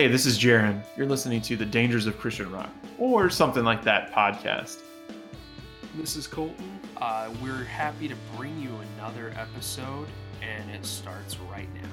Hey, this is Jaron. You're listening to the Dangers of Christian Rock, or something like that podcast. This is Colton. Uh, we're happy to bring you another episode, and it starts right now.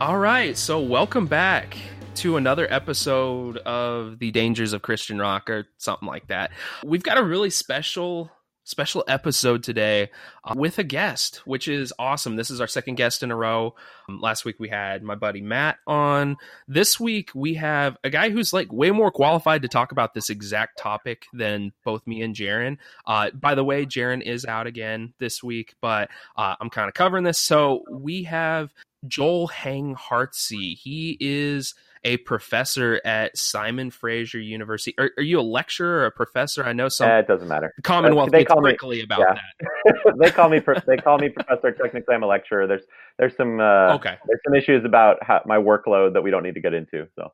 All right, so welcome back to another episode of the Dangers of Christian Rock, or something like that. We've got a really special special episode today uh, with a guest, which is awesome. This is our second guest in a row. Um, last week we had my buddy Matt on. This week we have a guy who's like way more qualified to talk about this exact topic than both me and Jaron. Uh, by the way, Jaron is out again this week, but uh, I'm kind of covering this. So we have Joel Heng Hartse. He is a professor at Simon Fraser University. Are, are, you a lecturer or a professor? I know some. Eh, it doesn't matter. Commonwealth they call me, about yeah. that. they call me they call me professor. Technically, I'm a lecturer. There's there's some uh, okay. There's some issues about how, my workload that we don't need to get into. So.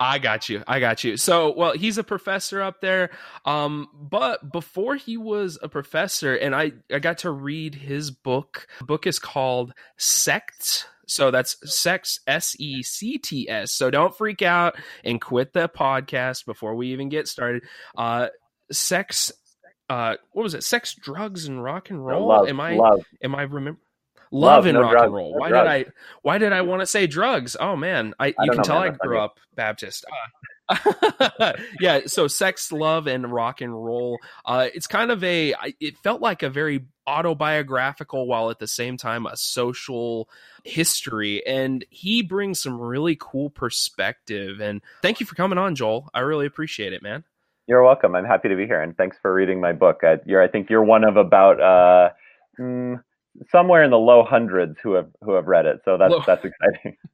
I got you. I got you. So, well, he's a professor up there. Um, but before he was a professor, and I, I got to read his book. The book is called Sects so that's sex, S E C T S. So don't freak out and quit the podcast before we even get started. Uh, sex, uh, what was it? Sex, drugs, and rock and roll. love, am I? Love. Am I remember? Love, love and no rock and roll. No why drugs. did I? Why did I want to say drugs? Oh man, I, I you can know, tell man, I grew up Baptist. Uh, yeah so sex love and rock and roll uh it's kind of a it felt like a very autobiographical while at the same time a social history and he brings some really cool perspective and thank you for coming on joel i really appreciate it man you're welcome i'm happy to be here and thanks for reading my book I, you're i think you're one of about uh mm, somewhere in the low hundreds who have who have read it so that's low. that's exciting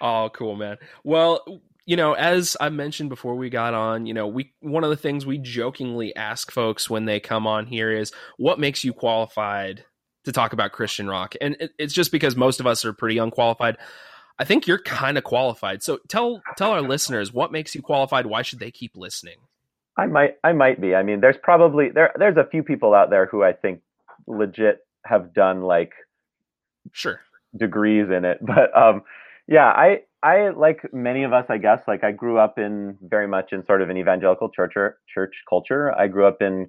Oh, cool, man. Well, you know, as I mentioned before we got on, you know, we one of the things we jokingly ask folks when they come on here is what makes you qualified to talk about Christian rock? And it, it's just because most of us are pretty unqualified. I think you're kind of qualified. So tell tell our listeners what makes you qualified. Why should they keep listening? I might I might be. I mean, there's probably there there's a few people out there who I think legit have done like sure degrees in it, but um yeah, I I like many of us, I guess. Like I grew up in very much in sort of an evangelical church church culture. I grew up in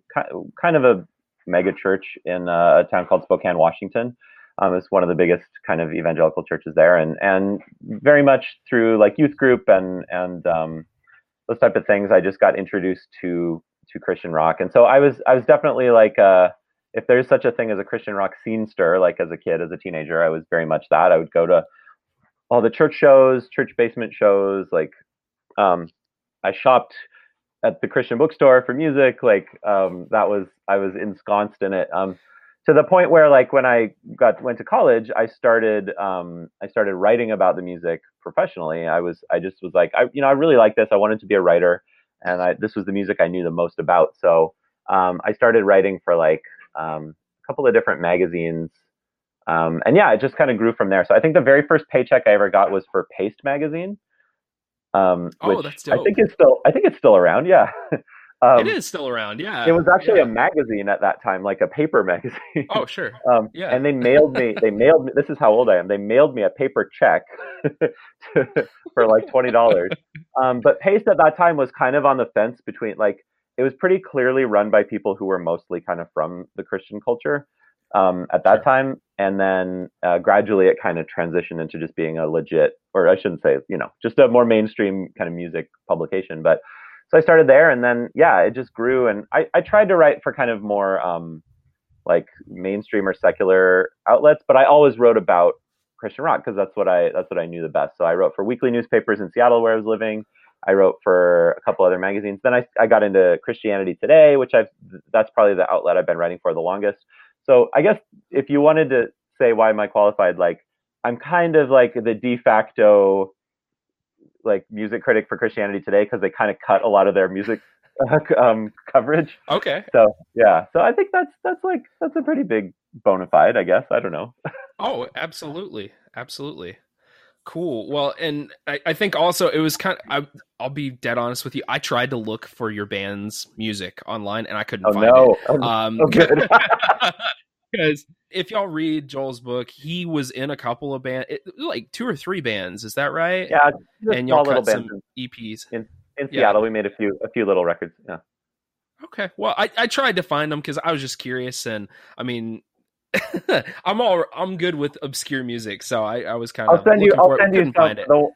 kind of a mega church in a town called Spokane, Washington. Um, it's one of the biggest kind of evangelical churches there, and and very much through like youth group and and um, those type of things, I just got introduced to to Christian rock, and so I was I was definitely like uh, if there's such a thing as a Christian rock scene stir, like as a kid, as a teenager, I was very much that. I would go to all the church shows, church basement shows. Like, um, I shopped at the Christian bookstore for music. Like, um, that was I was ensconced in it. Um, to the point where, like, when I got went to college, I started um, I started writing about the music professionally. I was I just was like, I you know I really like this. I wanted to be a writer, and I, this was the music I knew the most about. So um, I started writing for like um, a couple of different magazines um, and yeah, it just kind of grew from there. So I think the very first paycheck I ever got was for Paste magazine. Um, oh, that's dope. I think it's still I think it's still around. Yeah. Um, it is still around, yeah. It was actually yeah. a magazine at that time, like a paper magazine. Oh, sure. um, yeah. And they mailed me. They mailed me. This is how old I am. They mailed me a paper check to, for like twenty dollars. Um, but Paste at that time was kind of on the fence between like it was pretty clearly run by people who were mostly kind of from the Christian culture um, at that time, and then uh, gradually it kind of transitioned into just being a legit, or I shouldn't say, you know, just a more mainstream kind of music publication. But so I started there, and then yeah, it just grew, and I, I tried to write for kind of more um, like mainstream or secular outlets, but I always wrote about Christian rock because that's what I that's what I knew the best. So I wrote for weekly newspapers in Seattle where I was living. I wrote for a couple other magazines. Then I, I got into Christianity Today, which I've that's probably the outlet I've been writing for the longest. So I guess if you wanted to say why am I qualified, like I'm kind of like the de facto like music critic for Christianity Today because they kind of cut a lot of their music um, coverage. Okay. So yeah, so I think that's that's like that's a pretty big bona fide, I guess. I don't know. oh, absolutely, absolutely. Cool. Well, and I, I think also it was kind of, I, will be dead honest with you. I tried to look for your band's music online and I couldn't oh, find no. it. Oh, um, oh, good. because if y'all read Joel's book, he was in a couple of bands, like two or three bands. Is that right? Yeah, and y'all cut some EPs in, in Seattle. Yeah. We made a few a few little records. Yeah. Okay. Well, I, I tried to find them because I was just curious, and I mean, I'm all I'm good with obscure music, so I, I was kind of. I'll send you. I'll send you some. The,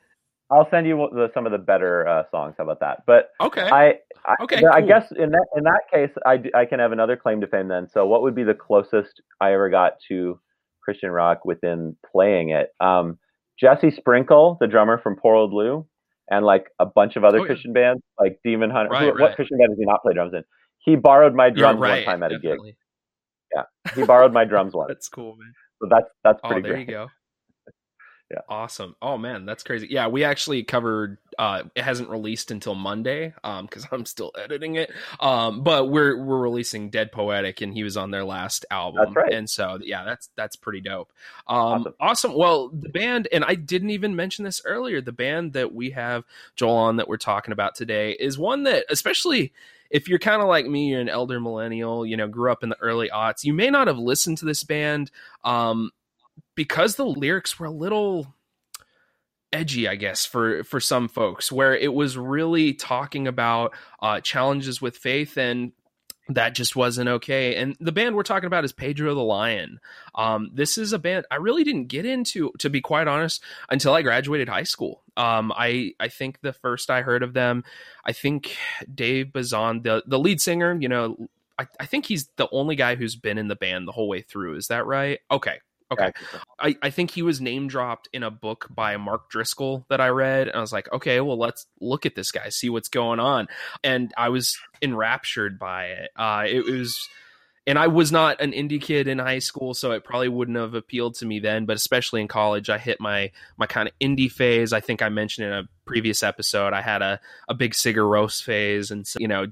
I'll send you the, some of the better uh, songs. How about that? But okay, I, I okay, cool. I guess in that in that case, I I can have another claim to fame then. So, what would be the closest I ever got to Christian rock within playing it? Um, Jesse Sprinkle, the drummer from Poor Old Lu, and like a bunch of other oh, Christian bands, like Demon Hunter. Right, who, right. What Christian band does he not play drums in? He borrowed my drums right, one time at definitely. a gig. Yeah, he borrowed my drums once. that's cool, man. So that's that's oh, pretty. Oh, there great. you go. Yeah. Awesome. Oh man, that's crazy. Yeah, we actually covered uh it hasn't released until Monday um cuz I'm still editing it. Um but we're we're releasing Dead Poetic and he was on their last album. That's right. And so yeah, that's that's pretty dope. Um awesome. awesome. Well, the band and I didn't even mention this earlier, the band that we have Joel on that we're talking about today is one that especially if you're kind of like me, you're an elder millennial, you know, grew up in the early aughts, you may not have listened to this band. Um, because the lyrics were a little edgy i guess for for some folks where it was really talking about uh challenges with faith and that just wasn't okay. And the band we're talking about is pedro the lion. Um this is a band i really didn't get into to be quite honest until i graduated high school. Um i i think the first i heard of them i think dave bazan the the lead singer you know I, I think he's the only guy who's been in the band the whole way through. Is that right? Okay Okay. I, I think he was name dropped in a book by Mark Driscoll that I read. And I was like, okay, well, let's look at this guy, see what's going on. And I was enraptured by it. Uh, it, was, and I was not an indie kid in high school, so it probably wouldn't have appealed to me then. But especially in college, I hit my my kind of indie phase. I think I mentioned in a previous episode, I had a a big Sigur Rós phase, and so you know,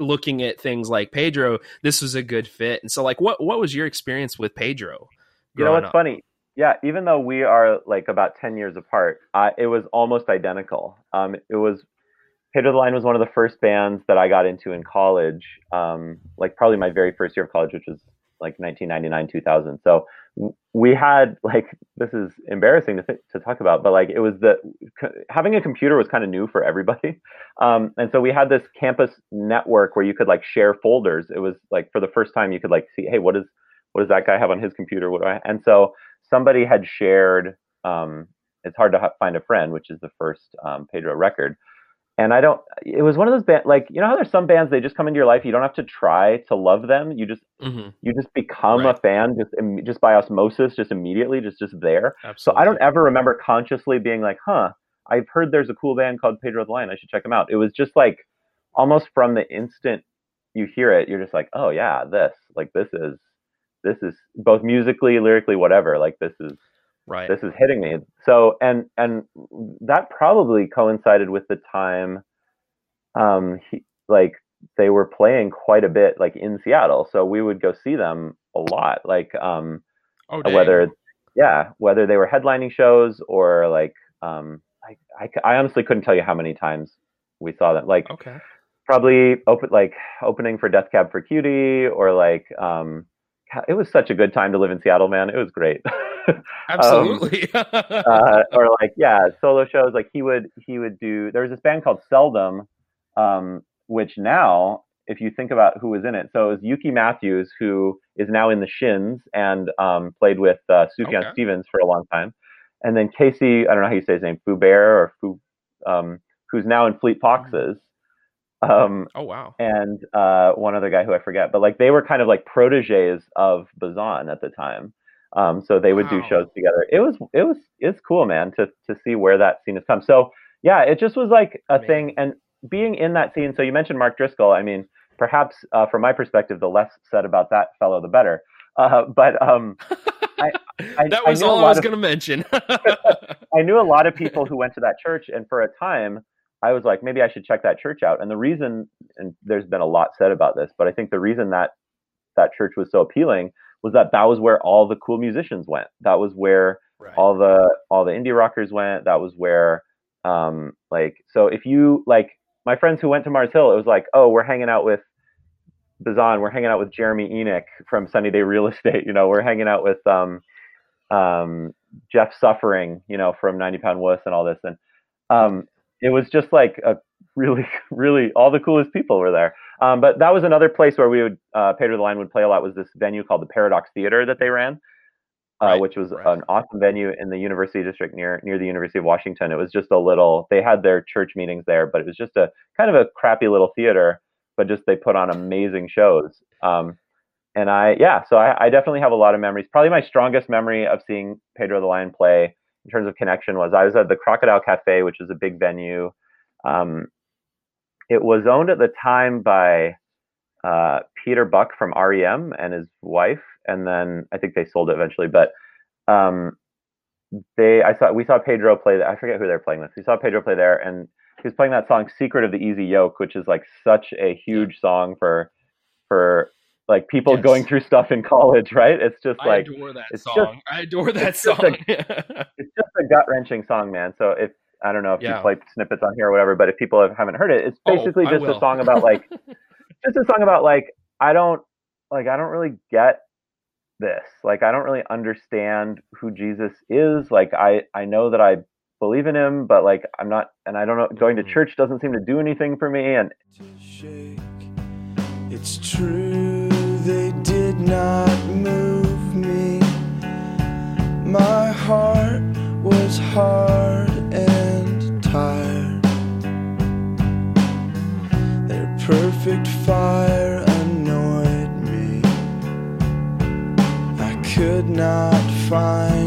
looking at things like Pedro, this was a good fit. And so, like, what what was your experience with Pedro? You know what's up. funny? Yeah, even though we are like about ten years apart, uh, it was almost identical. Um, it was Pedro the Lion was one of the first bands that I got into in college. Um, like probably my very first year of college, which was like 1999, 2000. So we had like this is embarrassing to th- to talk about, but like it was the having a computer was kind of new for everybody, um, and so we had this campus network where you could like share folders. It was like for the first time you could like see, hey, what is what does that guy have on his computer? What do I? And so somebody had shared. Um, it's hard to find a friend, which is the first um, Pedro record. And I don't. It was one of those bands, like you know how there's some bands they just come into your life. You don't have to try to love them. You just mm-hmm. you just become right. a fan just just by osmosis, just immediately, just just there. Absolutely. So I don't ever remember consciously being like, huh, I've heard there's a cool band called Pedro the Lion. I should check them out. It was just like almost from the instant you hear it, you're just like, oh yeah, this like this is this is both musically, lyrically, whatever. Like this is right. This is hitting me. So and and that probably coincided with the time, um, he, like they were playing quite a bit, like in Seattle. So we would go see them a lot. Like um, oh, whether yeah, whether they were headlining shows or like um, I, I I honestly couldn't tell you how many times we saw them. Like okay probably open like opening for Death Cab for Cutie or like um it was such a good time to live in Seattle, man. It was great. Absolutely. um, uh, or like, yeah, solo shows. Like he would, he would do. There was this band called Seldom, um, which now, if you think about who was in it, so it was Yuki Matthews, who is now in the Shins and um, played with uh, Sufjan okay. Stevens for a long time, and then Casey, I don't know how you say his name, Foubert or Fu, um, who's now in Fleet Foxes. Um, oh wow! And uh, one other guy who I forget, but like they were kind of like proteges of Bazan at the time. Um, so they would wow. do shows together. It was it was it's cool, man, to to see where that scene has come. So yeah, it just was like a thing, and being in that scene. So you mentioned Mark Driscoll. I mean, perhaps uh, from my perspective, the less said about that fellow, the better. Uh, but um, I, I, that was I all I was going to mention. I knew a lot of people who went to that church, and for a time, I was like, maybe I should check that church out. And the reason, and there's been a lot said about this, but I think the reason that that church was so appealing was that that was where all the cool musicians went. That was where right. all the all the indie rockers went. That was where, um, like, so if you like my friends who went to Mars Hill, it was like, oh, we're hanging out with Bazan, we're hanging out with Jeremy Enigk from Sunny Day Real Estate. You know, we're hanging out with um, um, Jeff Suffering, you know, from 90 Pound Wuss and all this. And um, it was just like a really, really all the coolest people were there. Um, but that was another place where we would, uh, Pedro the Lion would play a lot was this venue called the Paradox Theater that they ran. Uh, right, which was right. an awesome venue in the University District near near the University of Washington. It was just a little. They had their church meetings there, but it was just a kind of a crappy little theater. But just they put on amazing shows. Um, and I, yeah, so I, I, definitely have a lot of memories. Probably my strongest memory of seeing Pedro the Lion play in terms of connection was I was at the Crocodile Cafe, which is a big venue. Um, it was owned at the time by uh, Peter Buck from REM and his wife, and then I think they sold it eventually. But um, they, I saw, we saw Pedro play. I forget who they're playing with. We saw Pedro play there, and he was playing that song "Secret of the Easy Yoke," which is like such a huge song for for like people yes. going through stuff in college, right? It's just like I adore that it's song. Just, I adore that song. Just a, it's just a gut wrenching song, man. So if I don't know if yeah. you play snippets on here or whatever, but if people have, haven't heard it, it's oh, basically oh, just a song about like just a song about like I don't like I don't really get this. Like I don't really understand who Jesus is. Like I I know that I believe in him, but like I'm not and I don't know going to mm-hmm. church doesn't seem to do anything for me and it's true they did not move me. My heart was hard and tired. Their perfect fire annoyed me. I could not find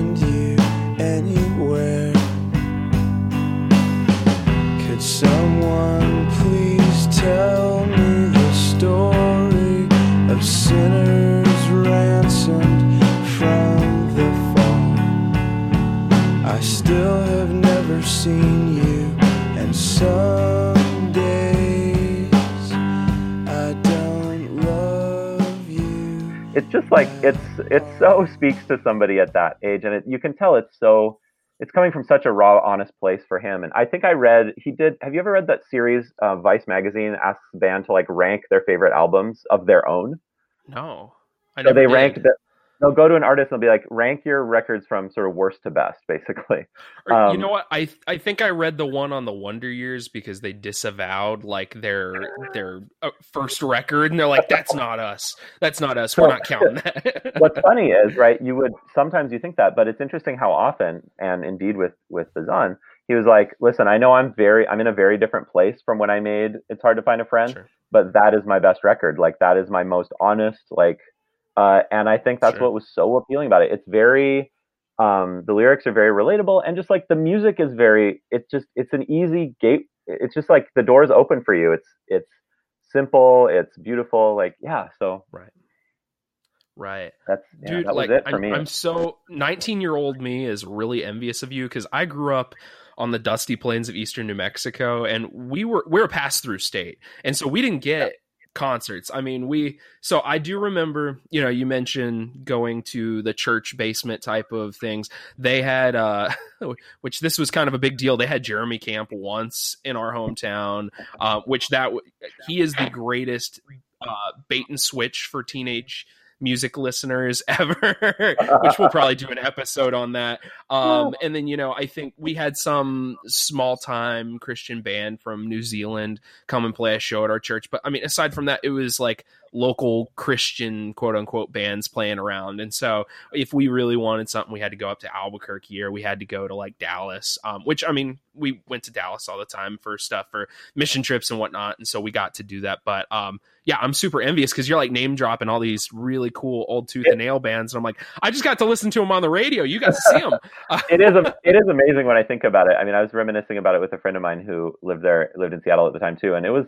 still have never seen you, and some days I don't love you. It's just like it's it so speaks to somebody at that age, and it, you can tell it's so it's coming from such a raw, honest place for him. And I think I read he did. Have you ever read that series? Uh, Vice magazine asks the band to like rank their favorite albums of their own. No, I so they did. ranked. The, they'll go to an artist and they'll be like, rank your records from sort of worst to best, basically. Um, you know what? I I think I read the one on the Wonder Years because they disavowed like their their uh, first record, and they're like, "That's not us. That's not us. We're not counting that." What's funny is, right? You would sometimes you think that, but it's interesting how often, and indeed with with Bazan, he was like, "Listen, I know I'm very, I'm in a very different place from when I made It's Hard to Find a Friend, sure. but that is my best record. Like that is my most honest, like." Uh, and I think that's sure. what was so appealing about it. It's very, um, the lyrics are very relatable, and just like the music is very, it's just, it's an easy gate. It's just like the doors open for you. It's, it's simple. It's beautiful. Like, yeah. So right. Right. That's yeah, dude. That like, I'm, I'm, so 19 year old me is really envious of you because I grew up on the dusty plains of eastern New Mexico, and we were we are a pass through state, and so we didn't get concerts. I mean, we so I do remember, you know, you mentioned going to the church basement type of things. They had uh which this was kind of a big deal. They had Jeremy Camp once in our hometown, uh, which that he is the greatest uh, bait and switch for teenage music listeners ever, which we'll probably do an episode on that. Um, and then, you know, I think we had some small time Christian band from New Zealand come and play a show at our church. But I mean, aside from that, it was like local Christian quote unquote bands playing around. And so if we really wanted something, we had to go up to Albuquerque or we had to go to like Dallas, um, which I mean, we went to Dallas all the time for stuff for mission trips and whatnot. And so we got to do that. But um, yeah, I'm super envious because you're like name dropping all these really cool old tooth and nail bands. And I'm like, I just got to listen to them on the radio. You got to see them. it is, it is amazing when I think about it. I mean, I was reminiscing about it with a friend of mine who lived there, lived in Seattle at the time too. And it was,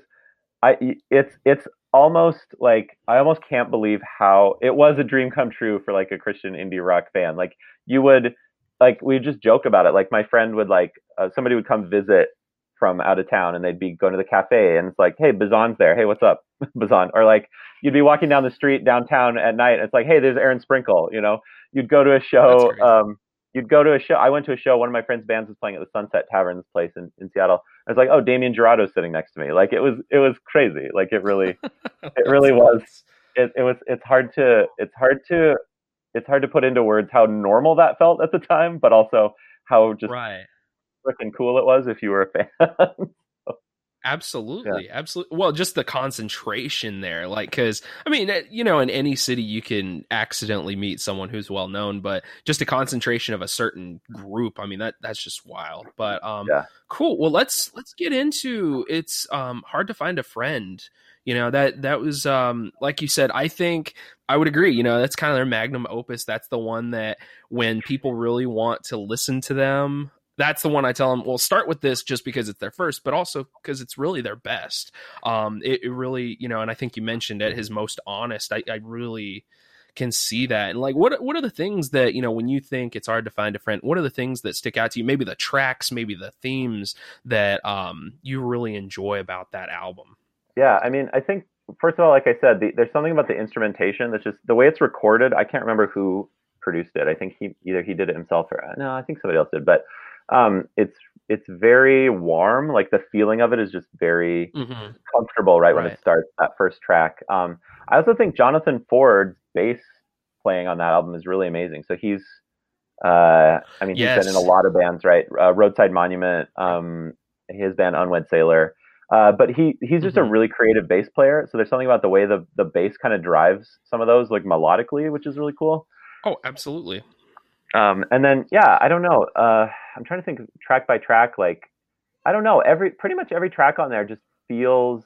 I, it's, it's almost like I almost can't believe how it was a dream come true for like a Christian indie rock band. Like you would like we just joke about it. Like my friend would like uh, somebody would come visit from out of town and they'd be going to the cafe and it's like, hey, Bazan's there. Hey, what's up, Bazan? Or like you'd be walking down the street downtown at night and it's like, hey, there's Aaron Sprinkle. You know, you'd go to a show. Um, you'd go to a show. I went to a show. One of my friends' bands was playing at the Sunset Taverns place in, in Seattle. I was like, oh, Damien Jurado's sitting next to me. Like it was it was crazy. Like it really it really was. It, it was it's hard to it's hard to it's hard to put into words how normal that felt at the time, but also how just right. freaking cool it was if you were a fan. Absolutely, yeah. absolutely. Well, just the concentration there, like, because I mean, eh, you know, in any city you can accidentally meet someone who's well known, but just a concentration of a certain group, I mean, that that's just wild. But um, yeah. cool. Well, let's let's get into it's um hard to find a friend. You know that that was um like you said. I think I would agree. You know, that's kind of their magnum opus. That's the one that when people really want to listen to them, that's the one I tell them. Well, start with this just because it's their first, but also because it's really their best. Um, it, it, really, you know, and I think you mentioned it, his most honest. I, I really can see that. And like, what what are the things that you know when you think it's hard to find a friend? What are the things that stick out to you? Maybe the tracks, maybe the themes that um, you really enjoy about that album. Yeah, I mean, I think first of all, like I said, the, there's something about the instrumentation that's just the way it's recorded. I can't remember who produced it. I think he either he did it himself or no, I think somebody else did, but um, it's it's very warm. Like the feeling of it is just very mm-hmm. comfortable right, right, when it starts that first track. Um, I also think Jonathan Ford's bass playing on that album is really amazing. So he's, uh, I mean, yes. he's been in a lot of bands, right? Uh, Roadside Monument, um, his band Unwed Sailor. Uh, but he he's just mm-hmm. a really creative bass player. So there's something about the way the the bass kind of drives some of those like melodically, which is really cool. Oh, absolutely. Um, and then yeah, I don't know. Uh, I'm trying to think track by track. Like I don't know. Every pretty much every track on there just feels.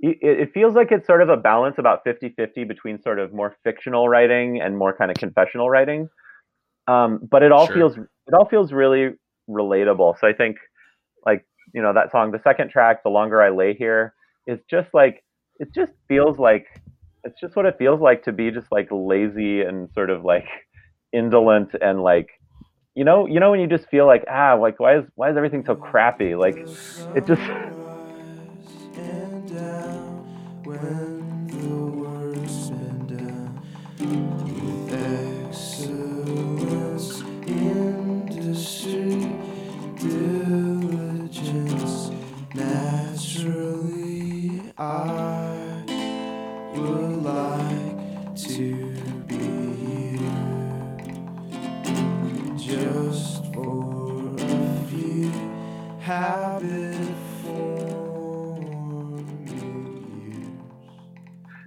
It, it feels like it's sort of a balance about 50-50 between sort of more fictional writing and more kind of confessional writing. Um, but it all sure. feels it all feels really relatable. So I think like you know that song, the second track, "The Longer I Lay Here," is just like it just feels like it's just what it feels like to be just like lazy and sort of like indolent and like you know you know when you just feel like ah like why is why is everything so crappy? Like it just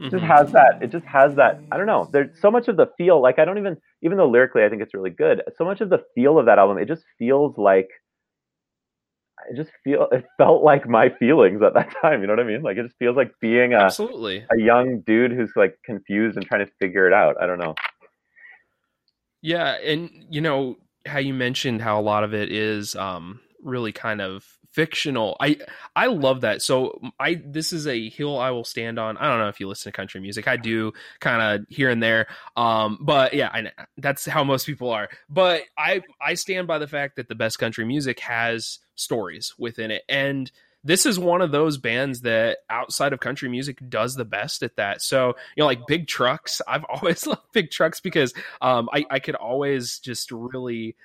just mm-hmm. has that it just has that i don't know there's so much of the feel like i don't even even though lyrically i think it's really good so much of the feel of that album it just feels like it just feel it felt like my feelings at that time you know what i mean? Like it just feels like being a absolutely. a young dude who's like confused and trying to figure it out i don't know. Yeah and you know how you mentioned how a lot of it is um really kind of fictional. I I love that. So I this is a hill I will stand on. I don't know if you listen to country music. I do kind of here and there. Um, but yeah, I, that's how most people are. But I I stand by the fact that the best country music has stories within it, and this is one of those bands that outside of country music does the best at that. So, you know, like Big Trucks, I've always loved Big Trucks because um, I, I could always just really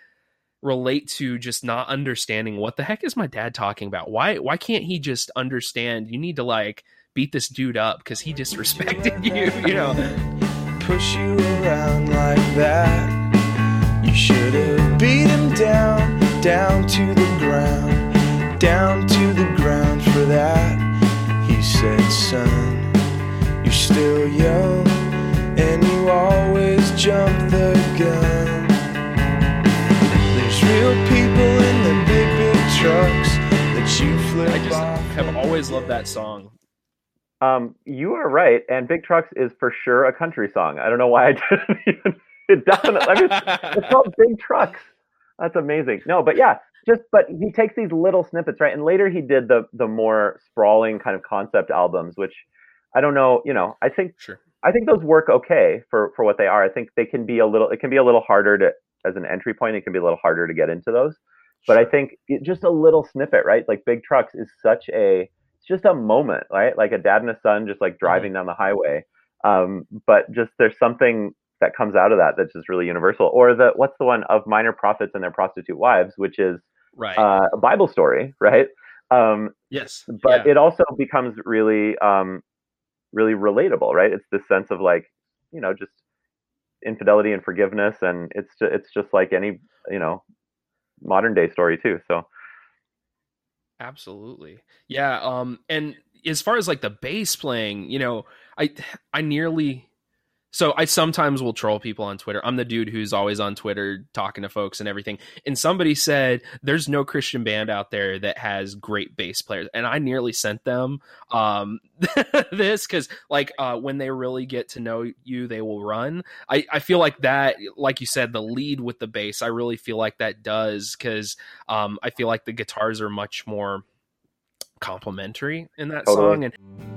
relate to just not understanding what the heck is my dad talking about? Why why can't he just understand? You need to like beat this dude up because he disrespected you, you know. Push you around like that. You should have beat him down, down to the ground, down to the ground for that. He said, son, you're still young, and you always jump the trucks that you flip I just off have always loved that song. Um, you are right, and Big Trucks is for sure a country song. I don't know why I didn't even. It definitely. I mean, it's called Big Trucks. That's amazing. No, but yeah, just but he takes these little snippets, right? And later he did the the more sprawling kind of concept albums, which I don't know. You know, I think sure. I think those work okay for for what they are. I think they can be a little. It can be a little harder to as an entry point, it can be a little harder to get into those. But I think it, just a little snippet, right? Like Big Trucks is such a it's just a moment, right? Like a dad and a son just like mm-hmm. driving mm-hmm. down the highway. Um, but just there's something that comes out of that that's just really universal. Or the what's the one of minor prophets and their prostitute wives, which is right uh, a Bible story, right? Um, yes but yeah. it also becomes really um, really relatable, right? It's this sense of like you know just infidelity and forgiveness, and it's ju- it's just like any you know modern day story too. So Absolutely. Yeah, um and as far as like the bass playing, you know, I I nearly so I sometimes will troll people on Twitter. I'm the dude who's always on Twitter talking to folks and everything. And somebody said there's no Christian band out there that has great bass players. And I nearly sent them um this cuz like uh when they really get to know you they will run. I I feel like that like you said the lead with the bass I really feel like that does cuz um I feel like the guitars are much more complementary in that Totally. song and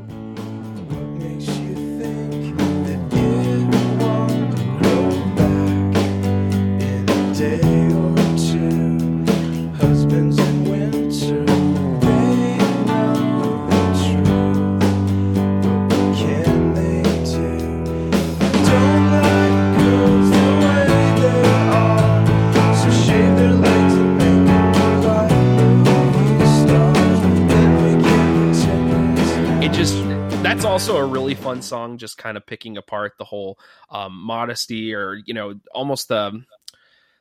that's also a really fun song just kind of picking apart the whole um, modesty or you know almost the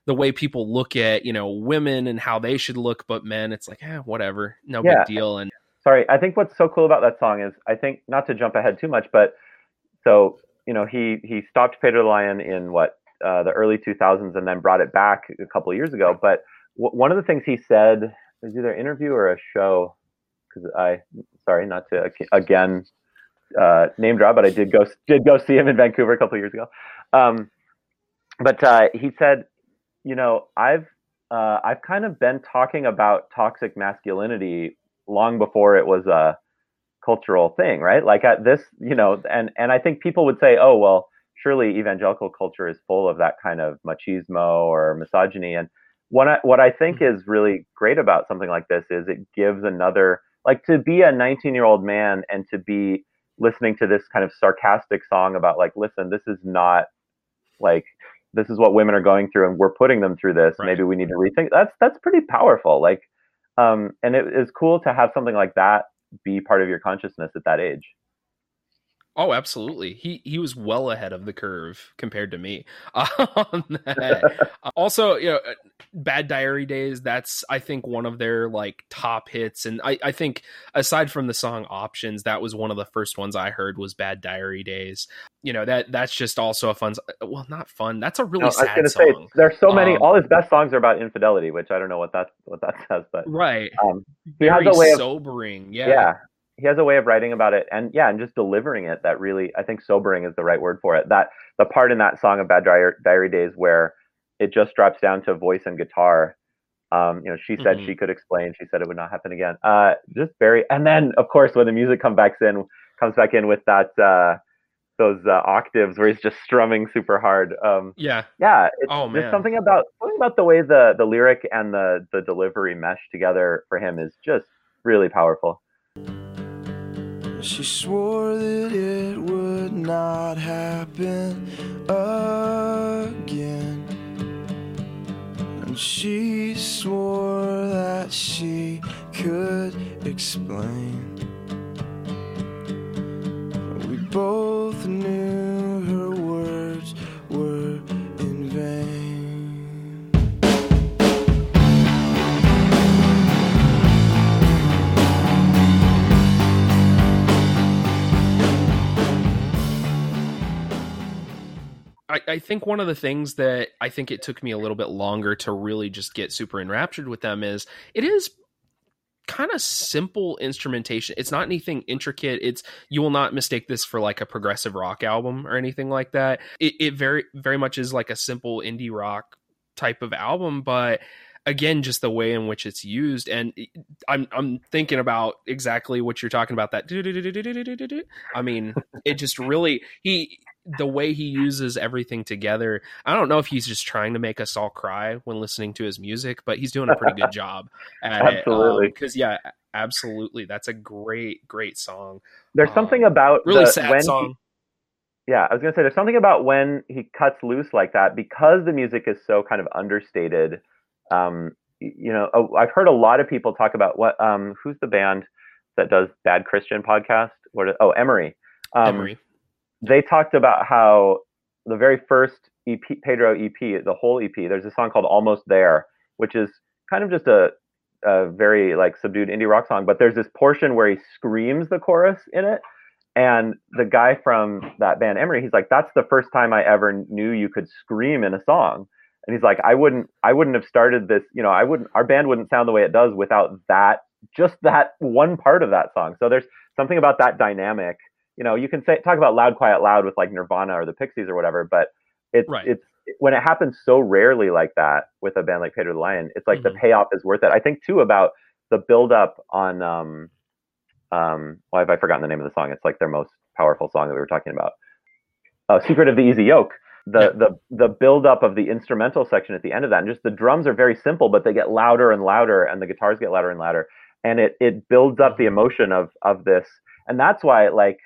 the way people look at you know women and how they should look but men it's like eh, whatever no Yeah. big deal and sorry i think what's so cool about that song is i think not to jump ahead too much but so you know he he stopped pedro the lion in what uh, the early 2000s and then brought it back a couple of years ago but w- one of the things he said was either an interview or a show because i sorry not to again uh, name drop but i did go did go see him in vancouver a couple years ago um, but uh, he said you know i've uh, i've kind of been talking about toxic masculinity long before it was a cultural thing, right? Like at this, you know, and and I think people would say, oh well, surely evangelical culture is full of that kind of machismo or misogyny. And what I, what I think is really great about something like this is it gives another like to be a 19 year old man and to be listening to this kind of sarcastic song about like, listen, this is not like this is what women are going through and we're putting them through this. Right. Maybe we need to rethink. That's that's pretty powerful. Like um, and it is cool to have something like that be part of your consciousness at that age. Oh absolutely. He he was well ahead of the curve compared to me on that. Also you know uh, bad diary days that's i think one of their like top hits and i i think aside from the song options that was one of the first ones i heard was bad diary days. You know that that's just also a fun well not fun that's a really No, I was sad gonna song. say there's so many. Um, all his best songs are about infidelity, which I don't know what that what that says, but right. um, he has a way of sobering yeah. yeah he has a way of writing about it, and yeah, and just delivering it. That really, I think, sobering is the right word for it. That the part in that song of Bad Diary, Diary Days where it just drops down to voice and guitar. Um, you know, she said Mhm. she could explain. She said it would not happen again. Uh, just very, and then of course when the music comes back in, comes back in with that uh, those uh, octaves where he's just strumming super hard. Um, yeah yeah, it's, Oh, there's something about something about the way the the lyric and the the delivery mesh together for him is just really powerful. She swore that it would not happen again. And she swore that she could explain. We both knew I, I think one of the things that I think it took me a little bit longer to really just get super enraptured with them is it is kind of simple instrumentation. It's not anything intricate. It's you will not mistake this for like a progressive rock album or anything like that. It, it very very much is like a simple indie rock type of album, but again just the way in which it's used and i'm i'm thinking about exactly what you're talking about that i mean it just really he the way he uses everything together i don't know if he's just trying to make us all cry when listening to his music but he's doing a pretty good job at Absolutely. because yeah absolutely that's a great great song There's Um, something about really the, sad when song He, yeah, I was gonna say there's something about when he cuts loose like that because the music is so kind of understated. Um, you know, oh, I've heard a lot of people talk about what um, who's the band that does Bad Christian podcast? What? is- Oh, Emery. Um, Emery. They talked about how the very first EP, Pedro EP, the whole EP. There's a song called Almost There, which is kind of just a, a very like subdued indie rock song. But there's this portion where he screams the chorus in it, and the guy from that band Emery, he's like, "That's the first time I ever knew you could scream in a song." And he's like, "I wouldn't, I wouldn't have started this. You know, I wouldn't. Our band wouldn't sound the way it does without that, just that one part of that song." So there's something about that dynamic. You know, you can say talk about loud, quiet, loud with like Nirvana or the Pixies or whatever, but it's Right. it's when it happens so rarely like that with a band like Pedro the Lion, it's like Mhm. the payoff is worth it. I think too about the build up on um um why have I forgotten the name of the song? It's like their most powerful song that we were talking about. Uh, Secret of the Easy Yoke. The Yeah. the the build up of the instrumental section at the end of that, and just the drums are very simple, but they get louder and louder, and the guitars get louder and louder, and it it builds up the Mhm. emotion of of this, and that's why like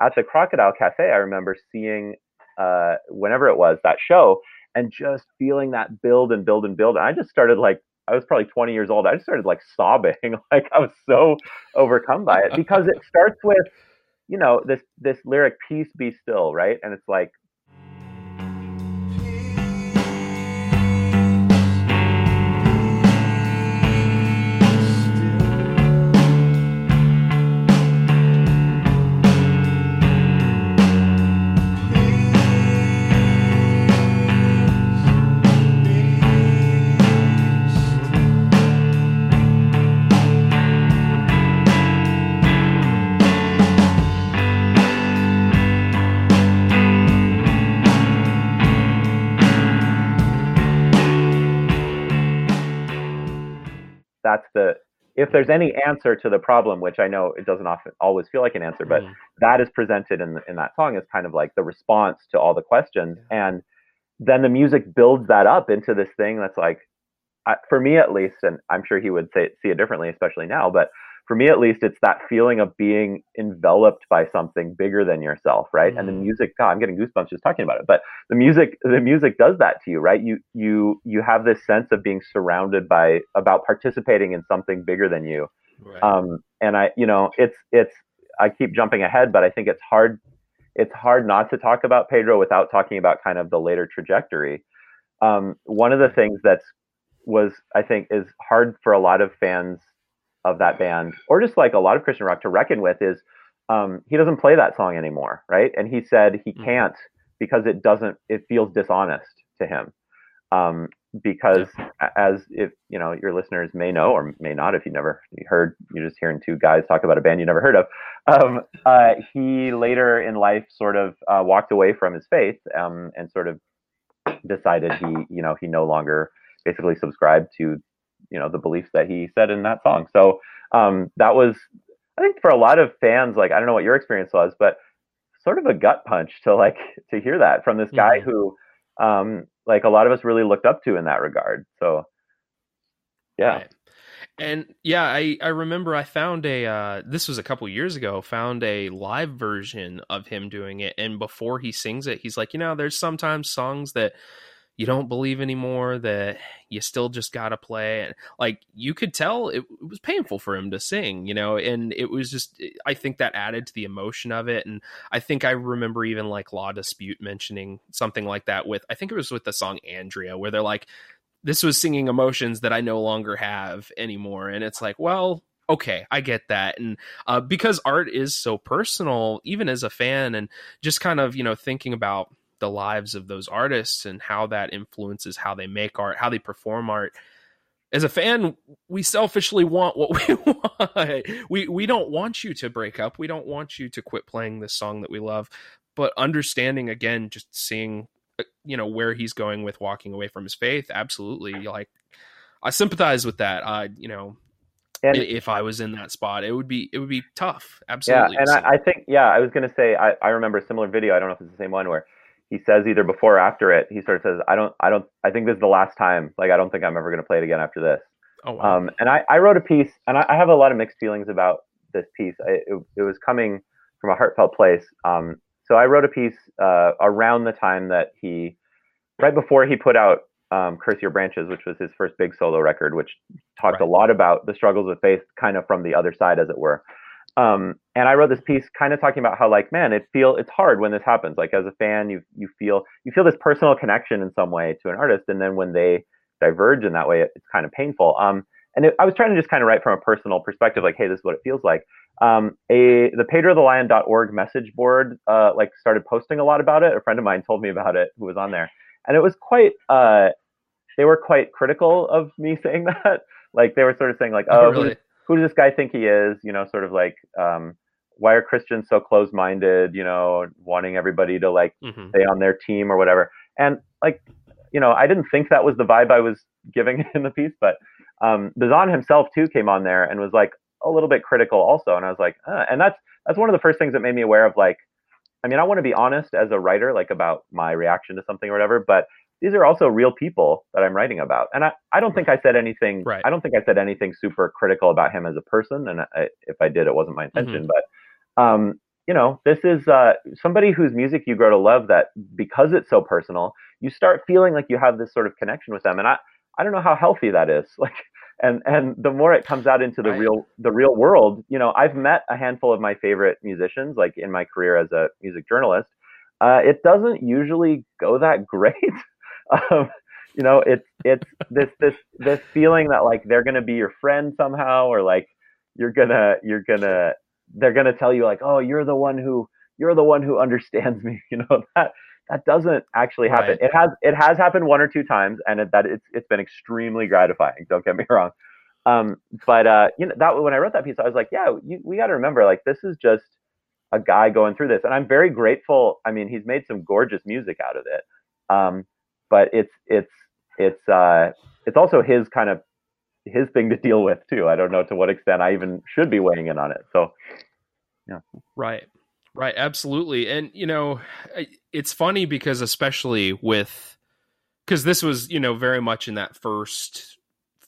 at the Crocodile Cafe, I remember seeing uh whenever it was that show, and just feeling that build and build and build, and I just started like I was probably 20 years old. I just started like sobbing, like I was so overcome by it because it starts with, you know, this this lyric "Peace be still," right? And it's like, if there's any answer to the problem, which I know it doesn't often always feel like an answer, but Mhm. that is presented in in that song as kind of like the response to all the questions, and then the music builds that up into this thing that's like, I, for me at least, and I'm sure he would say see it differently, especially now, but for me at least, it's that feeling of being enveloped by something bigger than yourself, right? And the Mhm. music, God, I'm getting goosebumps just talking about it, but the music, the music does that to you, right? You you you have this sense of being surrounded by about participating in something bigger than you, Right. um, and I, you know, it's it's. I keep jumping ahead, but I think it's hard. It's hard not to talk about Pedro without talking about kind of the later trajectory. Um, one of the things that's was I think is hard for a lot of fans of that band, or just like a lot of Christian rock to reckon with, is um, he doesn't play that song anymore, right? And he said he Mhm. can't because it doesn't. It feels dishonest to him. Um, because as if you know your listeners may know or may not if you never heard you're just hearing two guys talk about a band you never heard of um, uh, he later in life sort of uh, walked away from his faith um, and sort of decided he you know he no longer basically subscribed to you know the beliefs that he said in that song so um, that was i think for a lot of fans like i don't know what your experience was but sort of a gut punch to like to hear that from this guy Mhm. who um, like a lot of us really looked up to in that regard so yeah Right. And yeah, I, I remember I found a uh, this was a couple years ago, found a live version of him doing it and before he sings it, he's like, you know, there's sometimes songs that you don't believe anymore that you still just got to play and like you could tell it, it was painful for him to sing, you know, and it was just I think that added to the emotion of it and I think I remember even like La Dispute mentioning something like that with I think it was with the song Andria where they're like this was singing emotions that I no longer have anymore. And it's like, well, okay, I get that. And uh, because art is so personal, even as a fan, and just kind of, you know, thinking about the lives of those artists and how that influences how they make art, how they perform art. As a fan, we selfishly want what we want. We we don't want you to break up. We don't want you to quit playing this song that we love. But understanding again, just seeing uh, you know where he's going with walking away from his faith absolutely like i sympathize with that uh you know and if i was in that spot it would be it would be tough Absolutely. Yeah, and I, I think yeah, I was gonna say I, I remember a similar video. I don't know if it's the same one where he says either before or after it, he sort of says, I don't I don't I think this is the last time. Like I don't think I'm ever gonna play it again after this. oh wow. Um, and I, I wrote a piece, and I, I have a lot of mixed feelings about this piece. I, it, it was coming from a heartfelt place. Um, so I wrote a piece uh, around the time that he, right before he put out um, "Curse Your Branches," which was his first big solo record, which talked Right. a lot about the struggles with faith, kind of from the other side, as it were. Um, and I wrote this piece, kind of talking about how, like, man, it feel it's hard when this happens. Like, as a fan, you you feel you feel this personal connection in some way to an artist, and then when they diverge in that way, it, it's kind of painful. Um, and it, I was trying to just kind of write from a personal perspective, like, hey, this is what it feels like um, a the pedrothelion.org message board uh, like started posting a lot about it. A friend of mine told me about it who was on there, and it was quite. Uh, they were quite critical of me saying that. Like they were sort of saying like, Oh, oh, really? Who does this guy think he is? You know, sort of like, um, why are Christians so close-minded? You know, wanting everybody to like Mhm. stay on their team or whatever. And like, you know, I didn't think that was the vibe I was giving in the piece, but um, Bazan himself too came on there and was like a little bit critical also. And I was like, uh, and that's that's one of the first things that made me aware of like, I mean, I want to be honest as a writer, like about my reaction to something or whatever, but these are also real people that I'm writing about. And I, I don't think I said anything, Right. I don't think I said anything super critical about him as a person. And I, if I did, it wasn't my intention, but um, you know, this is uh, somebody whose music you grow to love that because it's so personal, you start feeling like you have this sort of connection with them. And I, I don't know how healthy that is. Like, and and the more it comes out into the Right. real the real world, you know, I've met a handful of my favorite musicians, like in my career as a music journalist. Uh, it doesn't usually go that great. Um, you know, it's it's this this this feeling that like they're gonna be your friend somehow, or like you're gonna you're gonna they're gonna tell you like, oh, you're the one who you're the one who understands me. You know that that doesn't actually happen. Right. It has it has happened one or two times, and it, that it's it's been extremely gratifying. Don't get me wrong. Um, but uh, you know that when I wrote that piece, I was like, yeah, you, we got to remember like this is just a guy going through this, and I'm very grateful. I mean, he's made some gorgeous music out of it. Um, but it's it's it's uh, it's also his kind of his thing to deal with too. I don't know to what extent I even should be weighing in on it. So yeah, Right. Right. Absolutely. And, you know, it's funny because, especially with, because this was, you know, very much in that first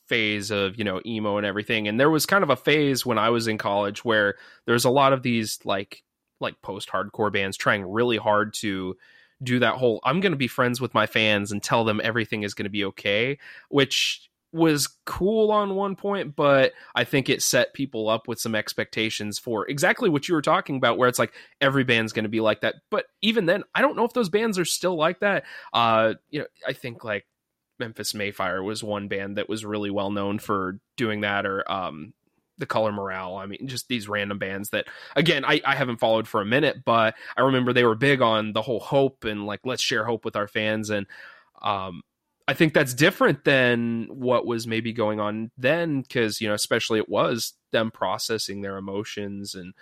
phase of, you know, emo and everything. And there was kind of a phase when I was in college where there's a lot of these like, like post hardcore bands trying really hard to do that whole I'm going to be friends with my fans and tell them everything is going to be okay, which was cool on one point, but I think it set people up with some expectations for exactly what you were talking about, where it's like every band's going to be like that. But even then, I don't know if those bands are still like that. Uh, you know, I think like Memphis May Fire was one band that was really well known for doing that, or um, the Color Morale. I mean, just these random bands that, again, I, I haven't followed for a minute, but I remember they were big on the whole hope and like let's share hope with our fans and um I think that's different than what was maybe going on then, because you know, especially it was them processing their emotions and,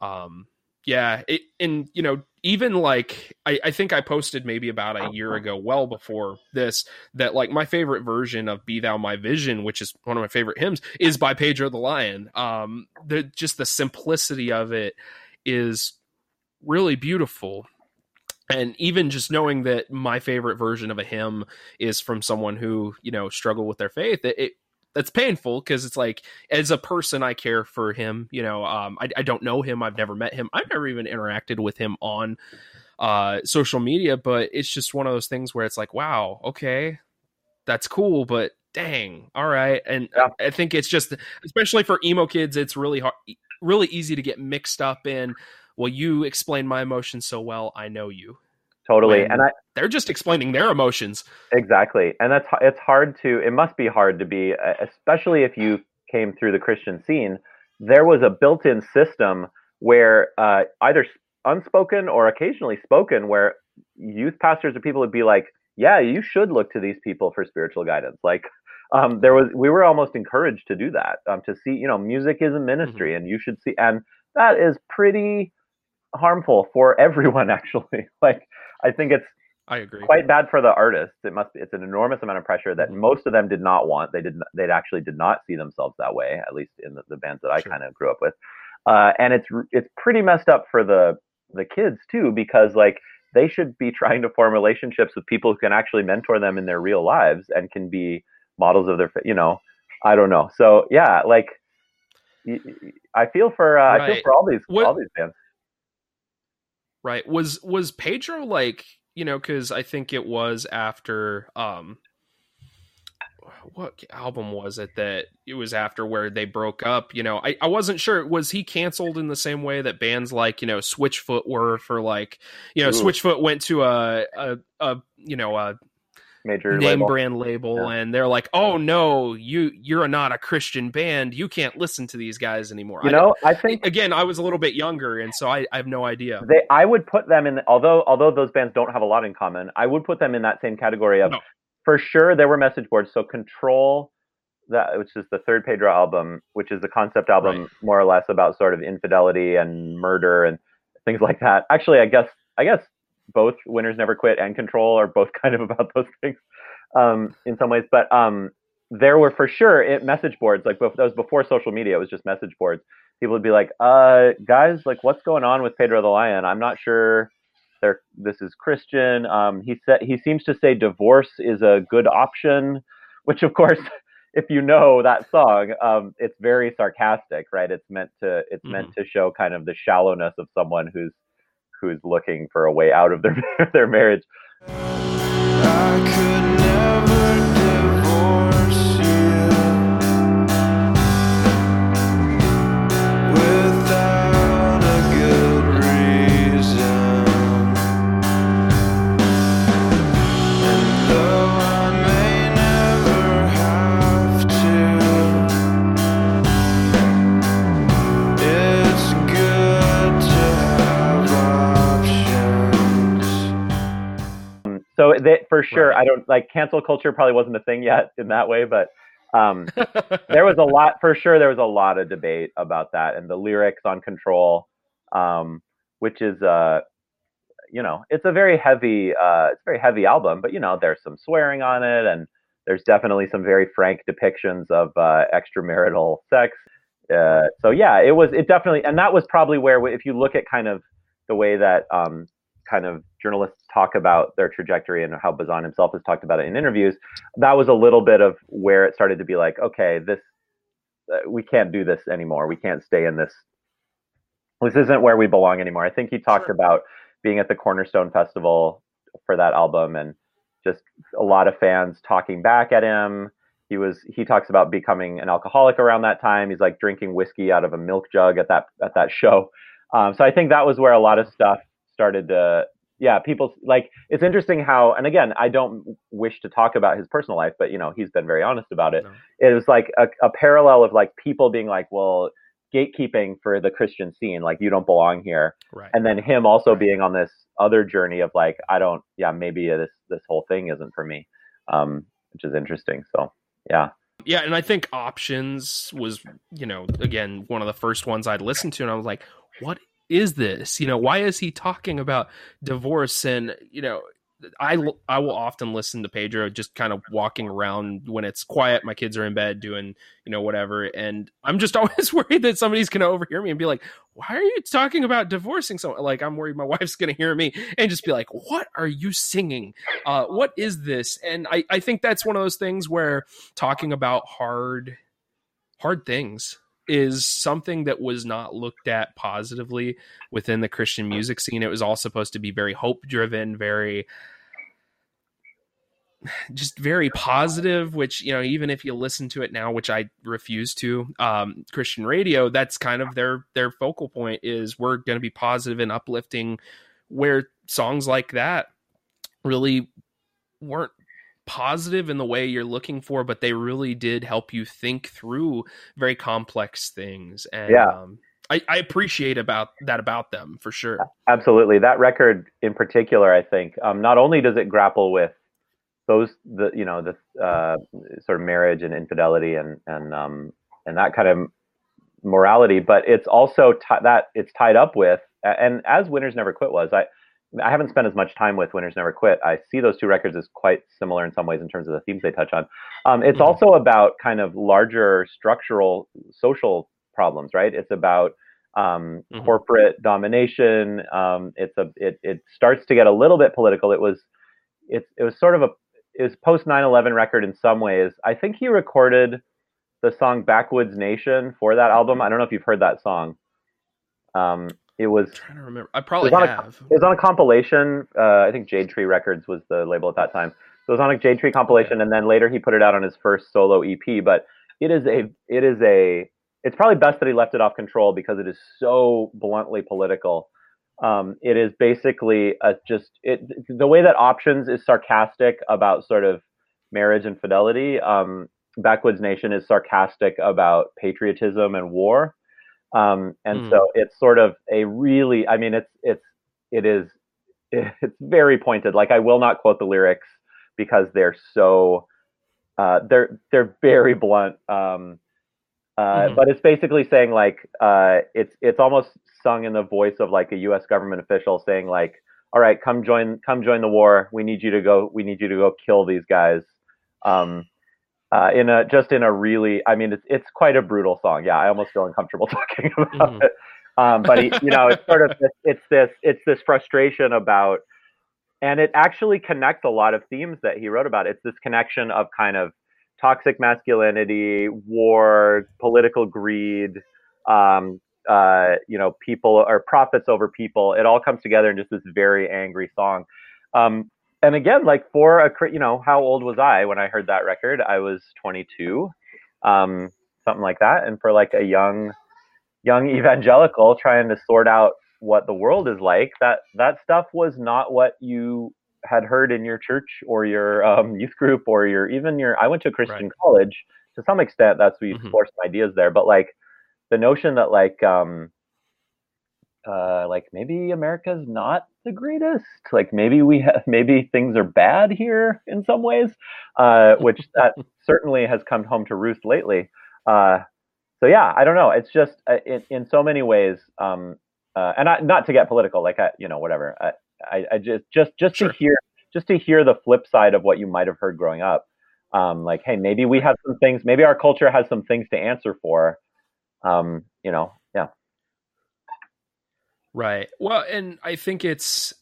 um, yeah, it, and you know, even like I, I think I posted maybe about a year ago, well before this, that like my favorite version of "Be Thou My Vision," which is one of my favorite hymns, is by Pedro the Lion. Um, the just the simplicity of it is really beautiful and even just knowing that my favorite version of a hymn is from someone who you know struggled with their faith it, it that's painful because it's like as a person i care for him you know um I, I don't know him i've never met him i've never even interacted with him on uh social media but it's just one of those things where it's like wow okay that's cool but dang all right and Yeah. i think it's just especially for emo kids it's really hard really easy to get mixed up in well you explain my emotions so well i know you totally, and I they're just explaining their emotions Exactly, and that's it's hard to. It must be hard to be, especially if you came through the Christian scene. There was a built-in system where uh, either unspoken or occasionally spoken, where youth pastors or people would be like, "Yeah, you should look to these people for spiritual guidance." Like, um, there was, we were almost encouraged to do that, um, to see, you know, music is a ministry, and you should see, and that is pretty harmful for everyone. Actually, like, I think it's i agree quite bad for the artists. It must be. It's an enormous amount of pressure that most of them did not want. They did. They actually did not see themselves that way. At least in the, the bands that I Sure. kind of grew up with. Uh, and it's it's pretty messed up for the the kids too because like they should be trying to form relationships with people who can actually mentor them in their real lives and can be models of their. You know, I don't know. So yeah, like. I feel for uh, I feel for all these What- all these bands. Right. Was was Pedro like you know because I think it was after um what album was it that it was after where they broke up you know I, I wasn't sure was he canceled in the same way that bands like you know switchfoot were for like you know Ooh. switchfoot went to a a, a you know a Major name label. brand label Yeah. and they're like oh no you you're not a christian band you can't listen to these guys anymore You I- know, I think again i was a little bit younger and so i, I have no idea they I would put them in although although those bands don't have a lot in common, I would put them in that same category of No. for sure there were message boards. So Control that which is the third Pedro album, which is a concept album Right. more or less about sort of infidelity and murder and things like that. Actually, I guess I guess both Winners Never Quit and Control are both kind of about those things um, in some ways. But um, there were for sure it, message boards. Like that was before social media. It was just message boards. People would be like, "Uh, guys, like, what's going on with Pedro the Lion? I'm not sure. There, this is Christian. Um, he said he seems to say divorce is a good option, which of course." If you know that song, um, it's very sarcastic, right? It's meant to it's meant to show kind of the shallowness of someone who's who's looking for a way out of their their marriage. They, for sure, Right. I don't like cancel culture probably wasn't a thing yet in that way, but um, there was a lot for sure. There was a lot of debate about that and the lyrics on Control, um, which is uh, you know, it's a very heavy, uh, it's a very heavy album, but you know, there's some swearing on it and there's definitely some very frank depictions of uh, extramarital sex. Uh, so yeah, it was it definitely, and that was probably where if you look at kind of the way that um, kind of journalists talk about their trajectory and how Bazan himself has talked about it in interviews, that was a little bit of where it started to be like, okay, this uh, we can't do this anymore. We can't stay in this. This isn't where we belong anymore. I think he talked Sure. about being at the Cornerstone Festival for that album and just a lot of fans talking back at him. He was he talks about becoming an alcoholic around that time. He's like drinking whiskey out of a milk jug at that at that show. Um, so I think that was where a lot of stuff started to yeah people like it's interesting how and again i don't wish to talk about his personal life but you know he's been very honest about it No. it was like a, a parallel of like people being like well gatekeeping for the christian scene like you don't belong here right and then him also Right. being on this other journey of like i don't yeah maybe this this whole thing isn't for me um which is interesting so yeah yeah and i think options was you know again one of the first ones i'd listened to and i was like what is this you know why is he talking about divorce and you know I I will often listen to Pedro just kind of walking around when it's quiet. My kids are in bed doing, you know, whatever. And I'm just always worried that somebody's going to overhear me and be like, why are you talking about divorcing someone? Like, I'm worried my wife's going to hear me and just be like, what are you singing? Uh, what is this? And I, I think that's one of those things where talking about hard, hard things is something that was not looked at positively within the Christian music scene. It was all supposed to be very hope driven, very just very positive which you know even if you listen to it now which i refuse to um christian radio that's kind of their their focal point is we're going to be positive and uplifting where songs like that really weren't positive in the way you're looking for but they really did help you think through very complex things and Yeah. um I, I appreciate about that about them for sure Absolutely. That record in particular, I think, um, not only does it grapple with those, the you know, the uh, sort of marriage and infidelity and and um, and that kind of morality, but it's also ti that it's tied up with, and as Winners Never Quit was, I I haven't spent as much time with Winners Never Quit. I see those two records as quite similar in some ways in terms of the themes they touch on. Um, it's Mhm. also about kind of larger structural social problems, right? It's about um, Mhm. corporate domination. Um, it's a it it starts to get a little bit political. It was it it was sort of a it was post 9/11 record in some ways. I think he recorded the song Backwoods Nation for that album. I don't know if you've heard that song. Um, it was I'm trying to remember. I probably a- have. it was on a compilation. Uh, I think Jade Tree Records was the label at that time. So it was on a Jade Tree compilation, and then later he put it out on his first solo EP. But it is a, it is a, it's probably best that he left it off control because it is so bluntly political. Um, it is basically a just it the way that options is sarcastic about sort of marriage and fidelity. Um, Backwoods Nation is sarcastic about patriotism and war. Um, and Hmm. so it's sort of a really, I mean, it's, it's, it is, it's very pointed. Like I will not quote the lyrics because they're so, uh, they're, they're very blunt. Um, uh, Mhm. but it's basically saying like, uh, it's, it's almost sung in the voice of like a U.S. government official saying like, all right, come join, come join the war. We need you to go, we need you to go kill these guys. Um, uh, in a just in a really I mean it's it's quite a brutal song. Yeah, I almost feel uncomfortable talking about Mhm. it. Um, but he, you know, it's sort of this, it's this it's this frustration about, and it actually connects a lot of themes that he wrote about. It's this connection of kind of toxic masculinity, war, political greed, um, uh, you know, people or profits over people. It all comes together in just this very angry song. Um, and again, like for a, you know, how old was I when I heard that record? I was 22, um, something like that. And for like a young, young evangelical trying to sort out what the world is like, that that stuff was not what you had heard in your church or your um, youth group or your even your. I went to a Christian college to some extent. That's we Mhm. explore some ideas there, but like the notion that like um, uh, like maybe America's not the greatest. Like maybe we have maybe things are bad here in some ways, uh, which that certainly has come home to roost lately. Uh, so yeah, I don't know. It's just uh, in, in so many ways, um, uh, and I, not to get political, like I, you know, whatever. I, I, I just just just Sure. to hear just to hear the flip side of what you might have heard growing up. Um, like, hey, maybe we have some things. Maybe our culture has some things to answer for. Um, you know. Right. Well, and I think it's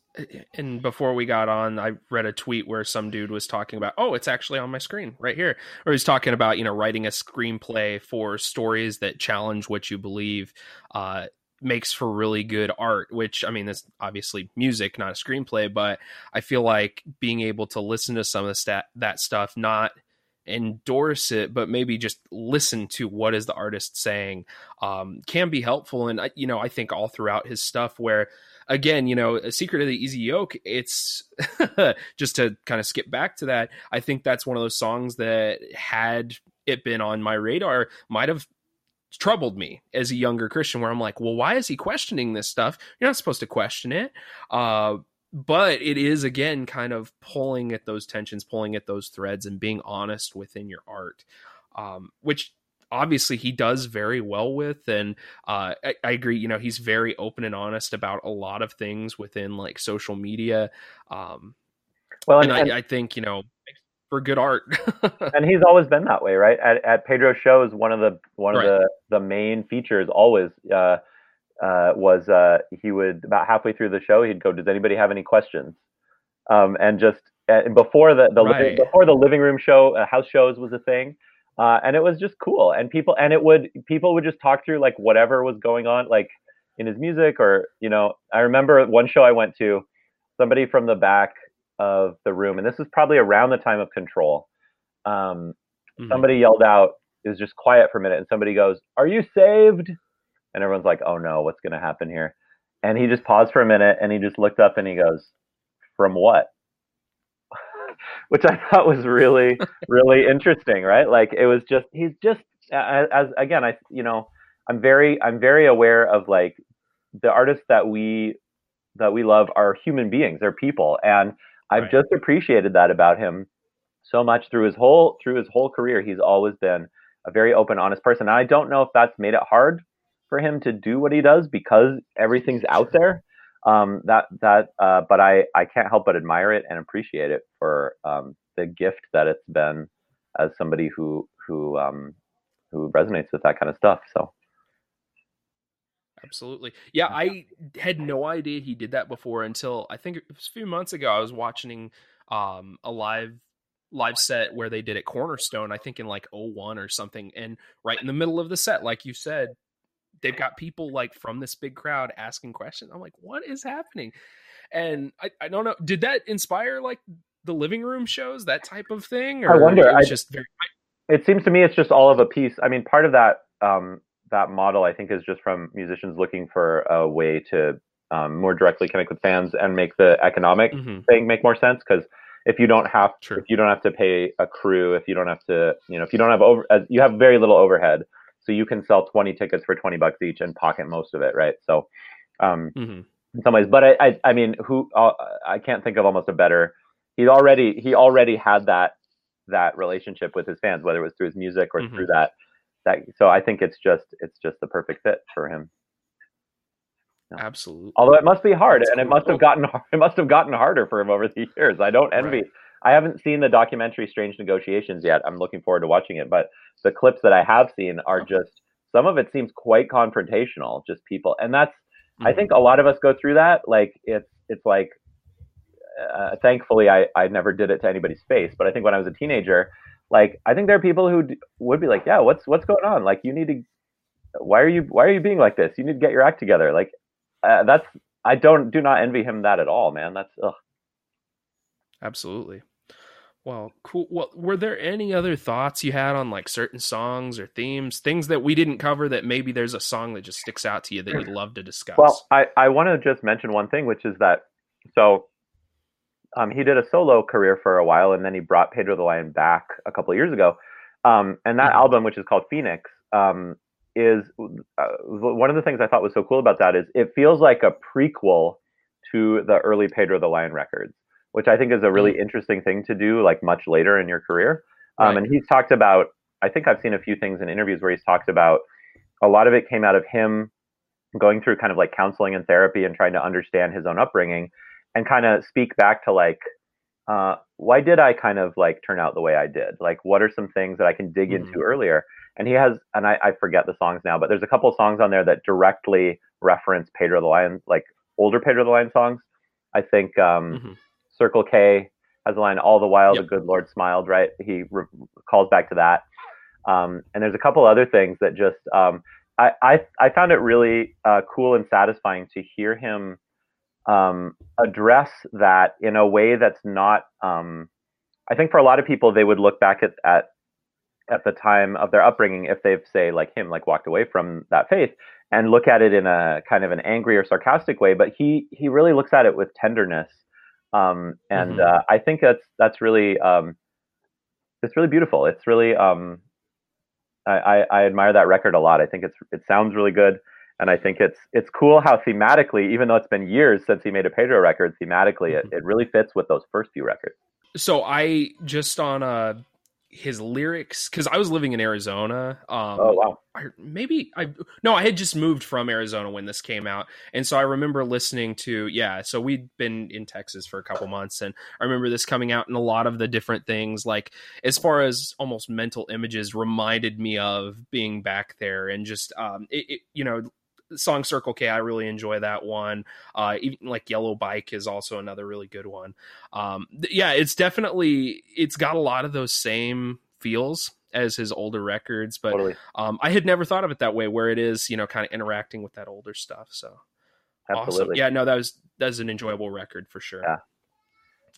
and before we got on, I read a tweet where some dude was talking about, oh, it's actually on my screen right here. Or he's talking about, you know, writing a screenplay for stories that challenge what you believe uh makes for really good art, which I mean, that's obviously music, not a screenplay, but I feel like being able to listen to some of the stat that stuff, not endorse it, but maybe just listen to what is the artist saying um, can be helpful. And, you know, I think all throughout his stuff where, again, you know, a secret of the easy yoke, it's just to kind of skip back to that. I think that's one of those songs that had it been on my radar might have troubled me as a younger Christian where I'm like, well, why is he questioning this stuff? You're not supposed to question it. Uh, but it is again kind of pulling at those tensions, pulling at those threads, and being honest within your art, um, which obviously he does very well with. And uh, I, I agree, you know, he's very open and honest about a lot of things within like social media. Um, Well, and, and, and, I, I think you know for good art. and he's always been that way, right? At, at Pedro's shows, one of the one Right. of the the main features always uh, uh, was uh, he would about halfway through the show he'd go, "Does anybody have any questions?" Um, and just and before the, the Right. before the living room show, uh, house shows was a thing, uh, and it was just cool. And people and it would people would just talk through like whatever was going on, like in his music or you know. I remember one show I went to, somebody from the back of the room, and this was probably around the time of Control. Um, Mhm. somebody yelled out it was just quiet for a minute and somebody goes are you saved and everyone's like oh no what's going to happen here? And he just paused for a minute and he just looked up and he goes from what? Which i thought was really really interesting right? Like it was just he's just as, as again i you know i'm very i'm very aware of like the artists that we that we love are human beings they're people and i've Right. just appreciated that about him so much through his whole through his whole career. He's always been a very open honest person and i don't know if that's made it hard for him to do what he does because everything's out there um that that uh but i i can't help but admire it and appreciate it for um the gift that it's been as somebody who who um who resonates with that kind of stuff so Absolutely. Yeah, I had no idea he did that before until I think it was a few months ago. I was watching um, a live live set where they did it Cornerstone, I think in like 01 or something. And right in the middle of the set, like you said, they've got people like from this big crowd asking questions. I'm like, what is happening? And I, I don't know. Did that inspire like the living room shows, that type of thing? I wonder. It I- just very it seems to me it's just all of a piece. I mean, part of that um, that model I think is just from musicians looking for a way to um, more directly connect with fans and make the economic Mhm. thing make more sense. Because if you don't have True. if you don't have to pay a crew, if you don't have to, you know, if you don't have over, uh, you have very little overhead, so you can sell twenty tickets for twenty bucks each and pocket most of it, right? So. Um, Mhm. in some ways. But I, I, I mean, who uh, I can't think of almost a better. He already he already had that that relationship with his fans, whether it was through his music or Mhm. through that that. So I think it's just it's just the perfect fit for him. absolutely. Although it must be hard, That's and it must have gotten it must have gotten harder for him over the years. I don't envy. Right. I haven't seen the documentary Strange Negotiations yet. I'm looking forward to watching it, but the clips that I have seen are just some of it seems quite confrontational. Just people, and that's I Mhm. think a lot of us go through that. Like it's it's like uh, thankfully I I never did it to anybody's face, but I think when I was a teenager, like I think there are people who d- would be like, yeah, what's what's going on? Like you need to why are you why are you being like this? You need to get your act together. Like uh, that's I don't do not envy him that at all, man. That's ugh. Absolutely. Well, cool. Well, were there any other thoughts you had on like certain songs or themes, things that we didn't cover that maybe there's a song that just sticks out to you that you'd love to discuss? Well, I, I want to just mention one thing, which is that so um, he did a solo career for a while, and then he brought Pedro the Lion back a couple of years ago. Um, and that Mhm. album, which is called Phoenix, um, is uh, one of the things I thought was so cool about that is it feels like a prequel to the early Pedro the Lion records, which I think is a really interesting thing to do, like much later in your career. Um, Right. And he's talked about, I think I've seen a few things in interviews where he's talked about a lot of it came out of him going through kind of like counseling and therapy and trying to understand his own upbringing and kind of speak back to like uh, why did i kind of like turn out the way i did like what are some things that i can dig into earlier and he has and I, I forget the songs now but there's a couple of songs on there that directly reference pedro the lion like older pedro the lion songs i think um, Mhm. Circle k has a line all the while Yep. the good lord smiled right he re- calls back to that um, and there's a couple other things that just um, I, I I found it really uh, cool and satisfying to hear him um, address that in a way that's not. Um, I think for a lot of people, they would look back at, at at the time of their upbringing, if they've say like him, like walked away from that faith, and look at it in a kind of an angry or sarcastic way. But he he really looks at it with tenderness, um, and Mhm. uh, I think that's that's really um, it's really beautiful. It's really um, I, I, I admire that record a lot. I think it's it sounds really good, and I think it's it's cool how thematically, even though it's been years since he made a Pedro record, thematically it, it really fits with those first few records. so I just on uh his lyrics because I was living in Arizona. Um, oh wow, I, maybe I no, I had just moved from Arizona when this came out, and so I remember listening to yeah. So we'd been in Texas for a couple months, and I remember this coming out, and a lot of the different things, like as far as almost mental images, reminded me of being back there, and just um, it, it you know. Song Circle K, I really enjoy that one. Uh, even like Yellow Bike is also another really good one. Um, th- yeah, it's definitely it's got a lot of those same feels as his older records, but totally, um, I had never thought of it that way, where it is, you know, kind of interacting with that older stuff. So awesome. absolutely, Yeah, no, that was that's an enjoyable record for sure. Yeah.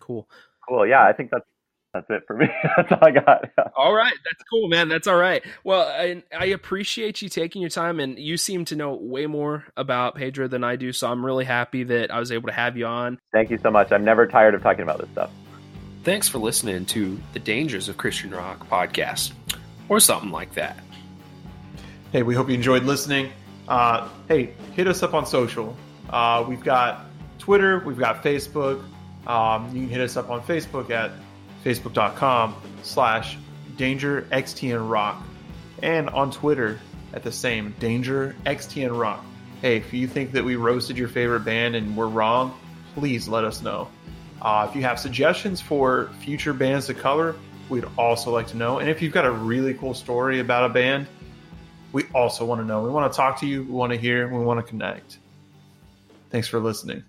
Cool. cool. Yeah, I think that's that's it for me. that's all I got. Yeah. All right, that's cool, man. That's all right. Well, I, I appreciate you taking your time, and you seem to know way more about Pedro than I do. So I'm really happy that I was able to have you on. Thank you so much. I'm never tired of talking about this stuff. Thanks for listening to the Dangers of Christian Rock podcast, or something like that. Hey, we hope you enjoyed listening. Uh, hey, hit us up on social. Uh, we've got Twitter, we've got Facebook. Um, you can hit us up on Facebook at facebook.com slash danger xtn rock and on Twitter at the same danger xtn rock. Hey, if you think that we roasted your favorite band and we're wrong, please let us know. Uh, if you have suggestions for future bands to cover, we'd also like to know. And if you've got a really cool story about a band, we also want to know. We want to talk to you. We want to hear. We want to connect. Thanks for listening.